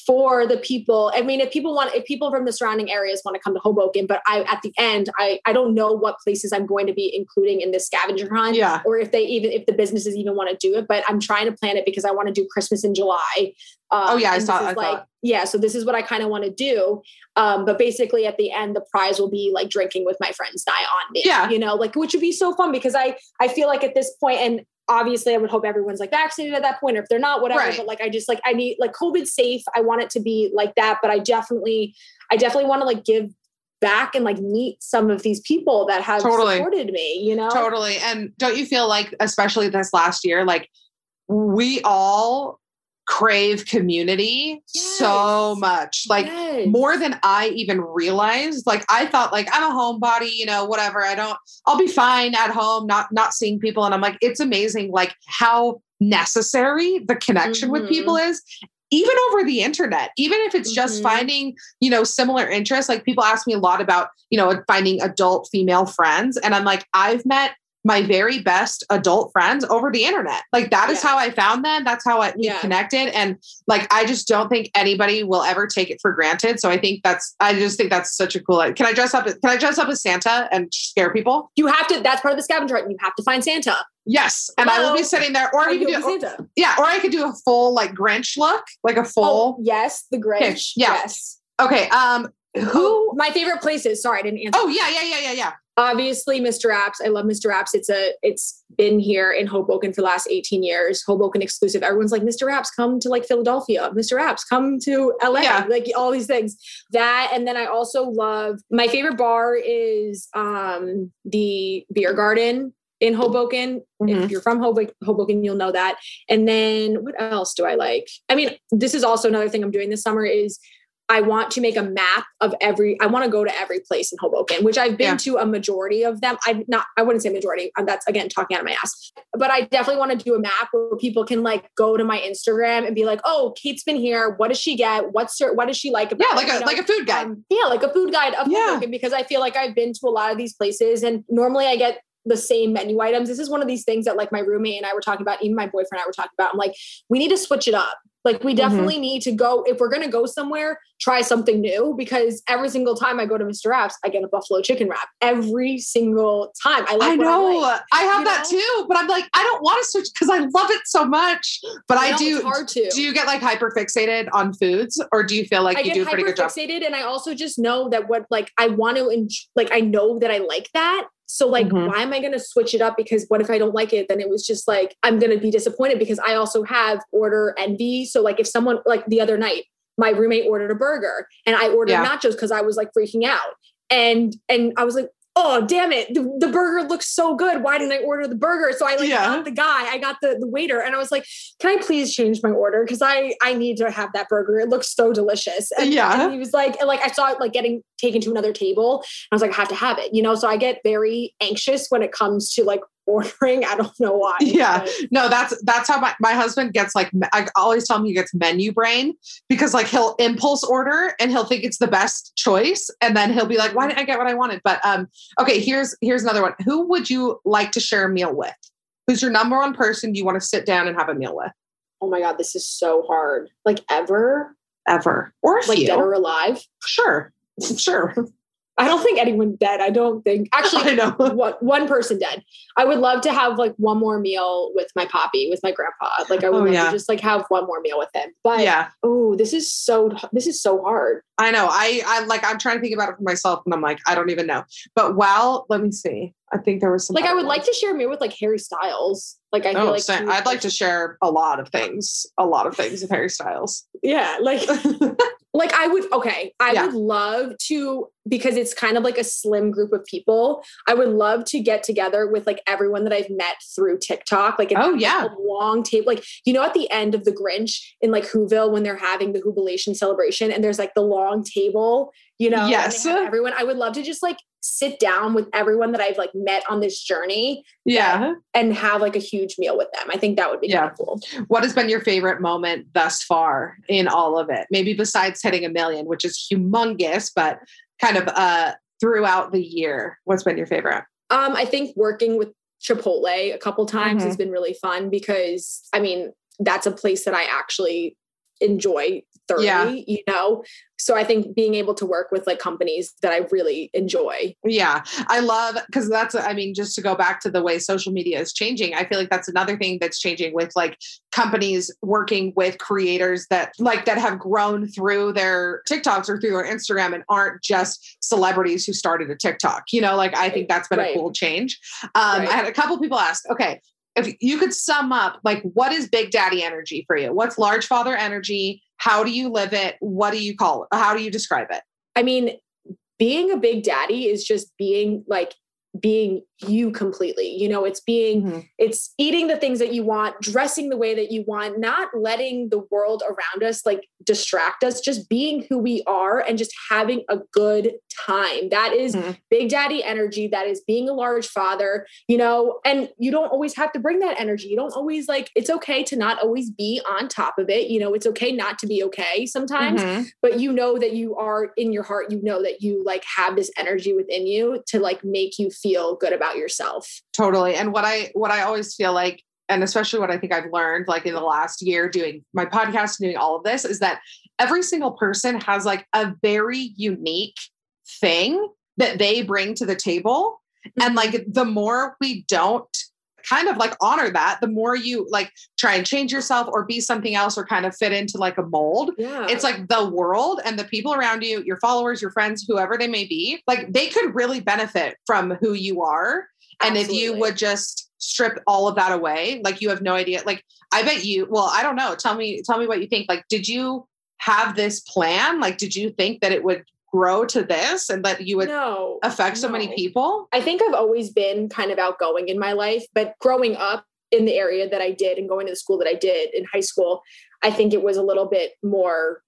E: for the people. I mean, if people want, if people from the surrounding areas want to come to Hoboken, but I, at the end, I, I don't know what places I'm going to be including in this scavenger hunt.
D: Yeah.
E: Or if they even, if the businesses even want to do it, but I'm trying to plan it because I want to do Christmas in July. Um,
D: Oh, yeah, I saw- I
E: like,
D: it.
E: yeah. So this is what I kind of want to do. Um, but basically at the end, the prize will be like drinking with my friends die on me.
D: Yeah.
E: You know, like which would be so fun because I I feel like at this point, and obviously I would hope everyone's like vaccinated at that point, or if they're not, whatever.
D: Right.
E: But like I just like I need like COVID safe. I want it to be like that. But I definitely, I definitely want to like give back and like meet some of these people that have
D: Totally.
E: supported me, you know?
D: Totally. And don't you feel like, especially this last year, like we all crave community so much, like
E: Yes.
D: more than I even realized. Like I thought, like I'm a homebody, you know, whatever. I don't. I'll be fine at home, not not seeing people. And I'm like, it's amazing, like how necessary the connection with
E: Mhm.
D: people is. Even over the internet, even if it's just
E: Mhm.
D: finding, you know, similar interests. Like people ask me a lot about, you know, finding adult female friends. And I'm like, I've met my very best adult friends over the internet. Like that is
E: Yeah.
D: how I found them. That's how I we
E: Yeah.
D: connected. And like I just don't think anybody will ever take it for granted. So I think that's I just think that's such a cool. Can I dress up? Can I dress up as Santa and scare people?
E: You have to. That's part of the scavenger hunt. You have to find Santa.
D: Yes, and I will be sitting there, or
E: Or
D: you can do,
E: Santa.
D: yeah, or I could do a full like Grinch look, like a
E: Oh,
D: full.
E: yes, the Grinch.
D: yeah.
E: Yes.
D: Okay, um, who?
E: Oh, my favorite places. Sorry, I didn't answer.
D: Oh yeah, yeah, yeah, yeah, yeah.
E: Obviously Mr. Wraps. I love Mr. Wraps. It's a it's been here in Hoboken for the last 18 years. Hoboken exclusive. Everyone's like, Mr. Wraps, come to like Philadelphia. Mr. Wraps, come to LA.
D: Yeah.
E: Like all these things. That and then I also love my favorite bar is um the beer garden in Hoboken.
D: Mhm.
E: If you're from Hoboken, Hoboken, you'll know that. And then what else do I like? I mean, this is also another thing I'm doing this summer is I want to make a map of every, I want to go to every place in Hoboken, which I've been
D: Yeah.
E: to a majority of them. I'm not, I wouldn't say majority. That's again, talking out of my ass, but I definitely want to do a map where people can like go to my Instagram and be like, oh, Kate's been here. What does she get? What's her, what does she like about
D: Yeah,
E: it?"
D: like
E: You
D: a
E: know?
D: like a food guide.
E: Um, yeah, like a food guide of
D: Yeah.
E: Hoboken because I feel like I've been to a lot of these places and normally I get the same menu items. This is one of these things that like my roommate and I were talking about, even my boyfriend and I were talking about. I'm like, we need to switch it up. Like we
D: Mhm.
E: definitely need to go if we're gonna go somewhere, try something new because every single time I go to Mr. Wraps, I get a buffalo chicken wrap every single time. I like
D: I know.
E: like.
D: I, have
E: you
D: that
E: know?
D: too, but I'm like, I don't want to switch because I love it so much. But I,
E: know
D: do.
E: it's hard to.
D: Do you get like hyper fixated on foods, or do you feel like
E: I
D: you do a pretty
E: hyper
D: good job?
E: fixated, and I also just know that what like I want to enjoy, like I know that I like that. So like,
D: Mhm.
E: why am I going to switch it up? Because what if I don't like it? Then it was just like I'm going to be disappointed because I also have order envy. So like, if someone like the other night, my roommate ordered a burger and I ordered
D: Yeah.
E: nachos because I was like freaking out, and and I was like. Oh damn it! The, the burger looks so good. Why didn't I order the burger? So I like
D: Yeah.
E: got the guy, I got the the waiter, and I was like, "Can I please change my order? Because I I need to have that burger. It looks so delicious." And,
D: Yeah.
E: and he was like, and like I saw it like getting taken to another table. And I was like, I have to have it, you know. So I get very anxious when it comes to like ordering. I don't know why.
D: Yeah. No, that's that's how my, my husband gets like I always tell him he gets menu brain because like he'll impulse order and he'll think it's the best choice and then he'll be like, why didn't I get what I wanted? But um, okay, here's here's another one. Who would you like to share a meal with? Who's your number one person you want to sit down and have a meal with?
E: Oh my god, this is so hard. Like ever,
D: Ever or
E: like
D: few?
E: dead or alive.
D: Sure, sure.
E: I don't think anyone dead. I don't think actually.
D: I know.
E: one, one person dead. I would love to have like one more meal with my poppy, with my grandpa. Like I would
D: Oh,
E: love
D: yeah.
E: to just like have one more meal with him. But
D: Yeah,
E: oh, this is so this is so hard.
D: I know. I I like I'm trying to think about it for myself and I'm like, I don't even know. But while let me see. I think there was some
E: Like I would like to share a meal with like Harry Styles. Like I feel
D: Oh,
E: like
D: sa-
E: he would,
D: I'd like to share a lot of things, a lot of things with Harry Styles.
E: Yeah, like like I would okay, I
D: Yeah.
E: would love to because it's kind of like a slim group of people. I would love to get together with like everyone that I've met through TikTok. Like
D: Oh, yeah.
E: a long tape. Like you know, at the end of the Grinch in like Whoville when they're having the Whobilation celebration and there's like the long table. You know,
D: Yes.
E: everyone. I would love to just like sit down with everyone that I've like met on this journey
D: yeah.
E: and have like a huge meal with them. I think that would be
D: Yeah.
E: kind of cool.
D: What has been your favorite moment thus far in all of it? Maybe besides hitting a million, which is humongous, but kind of uh throughout the year. What's been your favorite?
E: Um, I think working with Chipotle a couple times
D: Mhm.
E: has been really fun because I mean that's a place that I actually enjoy thoroughly,
D: Yeah.
E: you know. So I think being able to work with like companies that I really enjoy.
D: Yeah, I love because that's, I mean, just to go back to the way social media is changing, I feel like that's another thing that's changing with like companies working with creators that like that have grown through their TikToks or through their Instagram and aren't just celebrities who started a TikTok. You know, like I think that's been
E: Right.
D: a cool change. Um,
E: Right.
D: I had a couple people ask, okay, if you could sum up, like, what is Big Daddy energy for you? What's Large Father energy? How do you live it? What do you call it? How do you describe it?
E: I mean, being a big daddy is just being like being you completely. You know, it's being
D: Mhm.
E: it's eating the things that you want, dressing the way that you want, not letting the world around us like distract us, just being who we are and just having a good time. That is
D: Mhm.
E: big daddy energy. That is being a large father, you know, and you don't always have to bring that energy. You don't always like, it's okay to not always be on top of it. You know, it's okay not to be okay sometimes
D: Mhm.
E: but you know that you are in your heart you know that you like have this energy within you to like make you feel good about yourself.
D: Totally. And what i what i always feel like and especially what i think i've learned like in the last year doing my podcast and doing all of this is that every single person has like a very unique thing that they bring to the table. And mm-hmm. like the more we don't kind of like honor that the more you like try and change yourself or be something else or kind of fit into like a mold
E: yeah
D: it's like the world and the people around you, your followers, your friends, whoever they may be, like they could really benefit from who you are. And if you would just strip all of that away, like you have no idea. Like I bet you, well, I don't know. Tell me, tell me what you think. Like, did you have this plan? Like, did you think that it would grow to this and that you would
E: no
D: affect so many people?
E: i think i've always been kind of outgoing in my life but growing up in the area that i did and going to the school that i did in high school i think it was a little bit more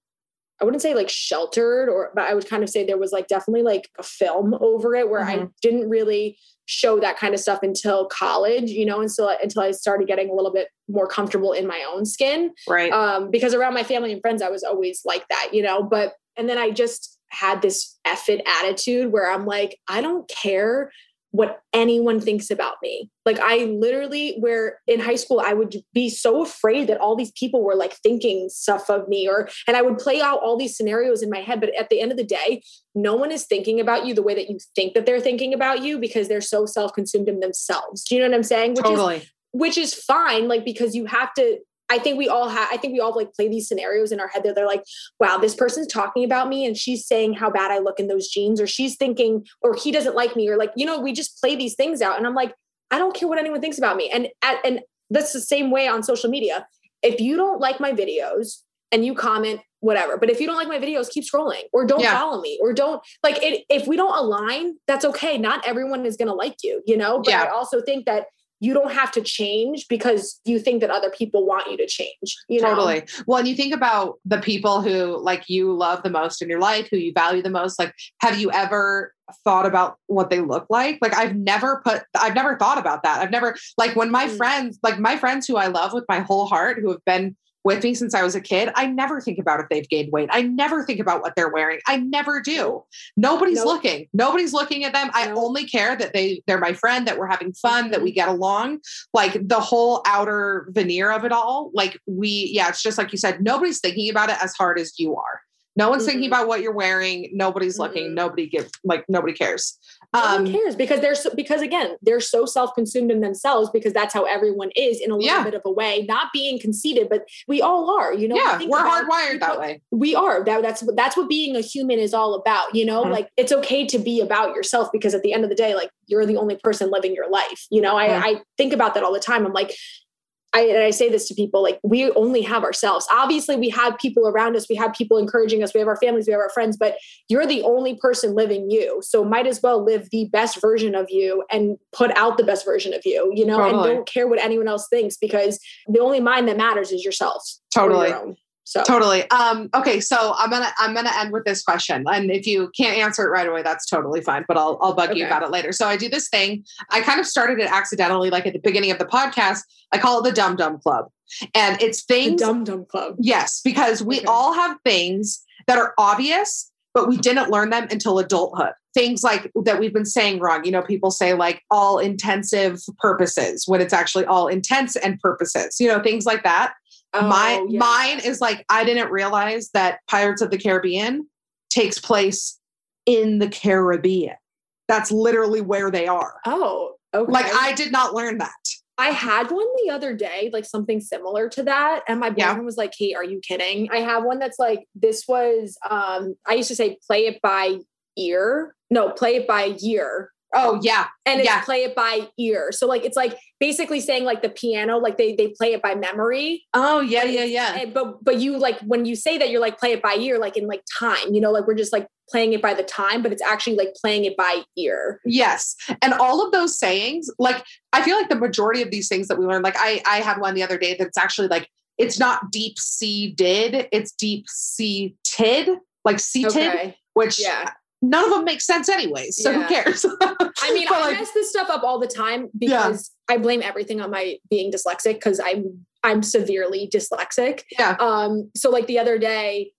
E: I wouldn't say like sheltered or but I would kind of say there was like definitely like a film over it where I
D: Mhm.
E: didn't really show that kind of stuff until college, you know, until until I started getting a little bit more comfortable in my own skin.
D: Right.
E: Um, because around my family and friends, I was always like that, you know. But and then I just had this effed attitude where I'm like, I don't care what anyone thinks about me. Like I literally where in high school I would be so afraid that all these people were like thinking stuff of me or and I would play out all these scenarios in my head but at the end of the day no one is thinking about you the way that you think that they're thinking about you because they're so self-consumed in themselves. Do you know what I'm saying? Which is which is fine like because you have to i think we all have i think we all like play these scenarios in our head that they're like wow this person's talking about me and she's saying how bad i look in those jeans or she's thinking or he doesn't like me or like you know we just play these things out and i'm like i don't care what anyone thinks about me and at, and that's the same way on social media if you don't like my videos and you comment whatever but if you don't like my videos keep scrolling or don't
D: Yeah.
E: follow me or don't like it if we don't align that's okay not everyone is going to like you you know but
D: Yeah.
E: i also think that you don't have to change because you think that other people want you to change you know
D: Totally. Well, and you think about the people who like you love the most in your life, who you value the most. Like, have you ever thought about what they look like? Like, I've never put, I've never thought about that. I've never, like, when my
E: Mm.
D: friends, like my friends who I love with my whole heart, who have been with me since I was a kid, I never think about if they've gained weight. I never think about what they're wearing. I never do. Nobody's
E: Nope.
D: looking. Nobody's looking at them. I only care that they they're my friend, that we're having fun, that we mm-hmm. get along. Like the whole outer veneer of it all. Like we, yeah, it's just like you said, nobody's thinking about it as hard as you are. No one's thinking
E: Mhm.
D: about what you're wearing. Nobody's looking.
E: Mhm.
D: Nobody gives like nobody cares.
E: no one
D: Um
E: cares because they're so, because again they're so self-consumed in themselves because that's how everyone is in a little
D: Yeah.
E: bit of a way not being conceited but we all are you know
D: yeah, we're
E: about-
D: hardwired that way.
E: we are that that's what that's what being a human is all about you know
D: Mhm.
E: like it's okay to be about yourself because at the end of the day like you're the only person living your life you know. I, I think about that all the time i'm like I, and I say this to people like we only have ourselves obviously we have people around us we have people encouraging us we have our families we have our friends but you're the only person living you so might as well live the best version of you and put out the best version of you you know
D: Totally.
E: and don't care what anyone else thinks because the only mind that matters is yourself
D: Totally.
E: your. So
D: Totally. Um, okay, so I'm gonna I'm gonna end with this question. And if you can't answer it right away, that's totally fine, but I'll I'll bug you about it later. So I do this thing. I kind of started it accidentally, like at the beginning of the podcast. I call it the Dum Dum Club. And it's
E: the
D: things
E: dum dum club
D: Yes, because we
E: Okay.
D: all have things that are obvious, but we didn't learn them until adulthood. Things like that we've been saying wrong. You know, people say like all intensive purposes when it's actually all intents and purposes, you know, things like that. My
E: Oh, yeah.
D: mine is like I didn't realize that Pirates of the Caribbean takes place in the Caribbean. That's literally where they are.
E: Oh, okay.
D: Like I did not learn that.
E: I had one the other day, like something similar to that. And my
D: Yeah.
E: boyfriend was like, Hey, are you kidding? I have one that's like, this was, um, I used to say play it by ear. No, play it by year.
D: Oh yeah.
E: And it's
D: Yeah.
E: play it by ear. So like it's like basically saying like the piano, like they they play it by memory.
D: Oh yeah, yeah, yeah.
E: but but you like when you say that you're like play it by ear, like in like time, you know, like we're just like playing it by the time, but it's actually like playing it by ear.
D: Yes. And all of those sayings, like I feel like the majority of these things that we learned, like I I had one the other day that's actually like it's not deep sea did, it's deep sea tid, like seated,
E: Okay.
D: which
E: Yeah.
D: None of them make sense anyways. So who cares?
E: I mean, I
D: like,
E: mess this stuff up all the time
D: Yeah.
E: because I blame everything on my being dyslexic because I'm I'm severely dyslexic.
D: Yeah.
E: Um. So like the other day,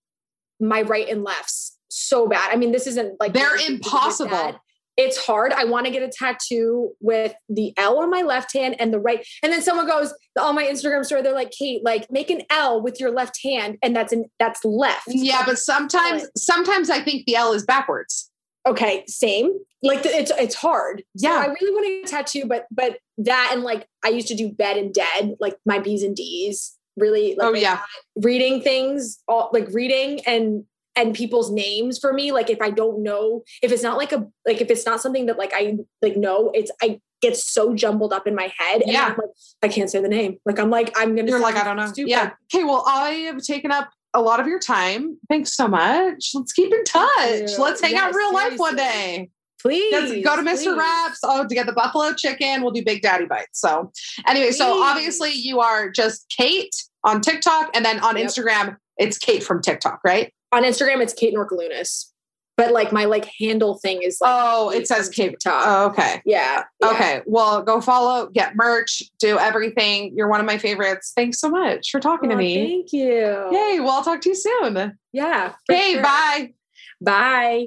E: my right and lefts so bad. I mean, this isn't like
D: They're impossible.
E: It's hard. I want to get a tattoo with the L on my left hand and the right. And then someone goes on my Instagram story. They're like, Kate, like make an L with your left hand, and that's an that's left.
D: yeah, but sometimes sometimes I think the L is backwards.
E: okay same like th- it's it's hard so
D: Yeah.
E: i really want to get a tattoo but but that and like i used to do bed and dead like my b's and d's really like
D: Oh, yeah.
E: reading things all like reading and and people's names for me like if i don't know if it's not like a like if it's not something that like i like know it's i get so jumbled up in my head and
D: Yeah.
E: I'm like i can't say the name like i'm like i'm gonna
D: You're like, I don't know.
E: stupid.
D: Yeah. Okay, well, I have taken up a lot of your time. Thanks so much. Let's keep in touch. Let's hang out
E: Yes,
D: real life one day.
E: please
D: Yes, go to Mr.
E: please.
D: Raps. Oh, to get the buffalo chicken, we'll do Big Daddy bites. So, anyway, so obviously you are just Kate on TikTok, and then on
E: Yep.
D: Instagram, it's Kate from TikTok, right?
E: On Instagram, it's Kate Norkeliunas. But like my like handle thing is like
D: oh, it says Kate.
E: TikTok.
D: Oh, okay.
E: yeah, yeah.
D: Okay. Well, go follow, get merch, do everything. You're one of my favorites. Thanks so much for talking to me.
E: Thank you.
D: Yay. Well, I'll talk to you soon.
E: Yeah.
D: Okay.
E: sure.
D: Bye.
E: Bye.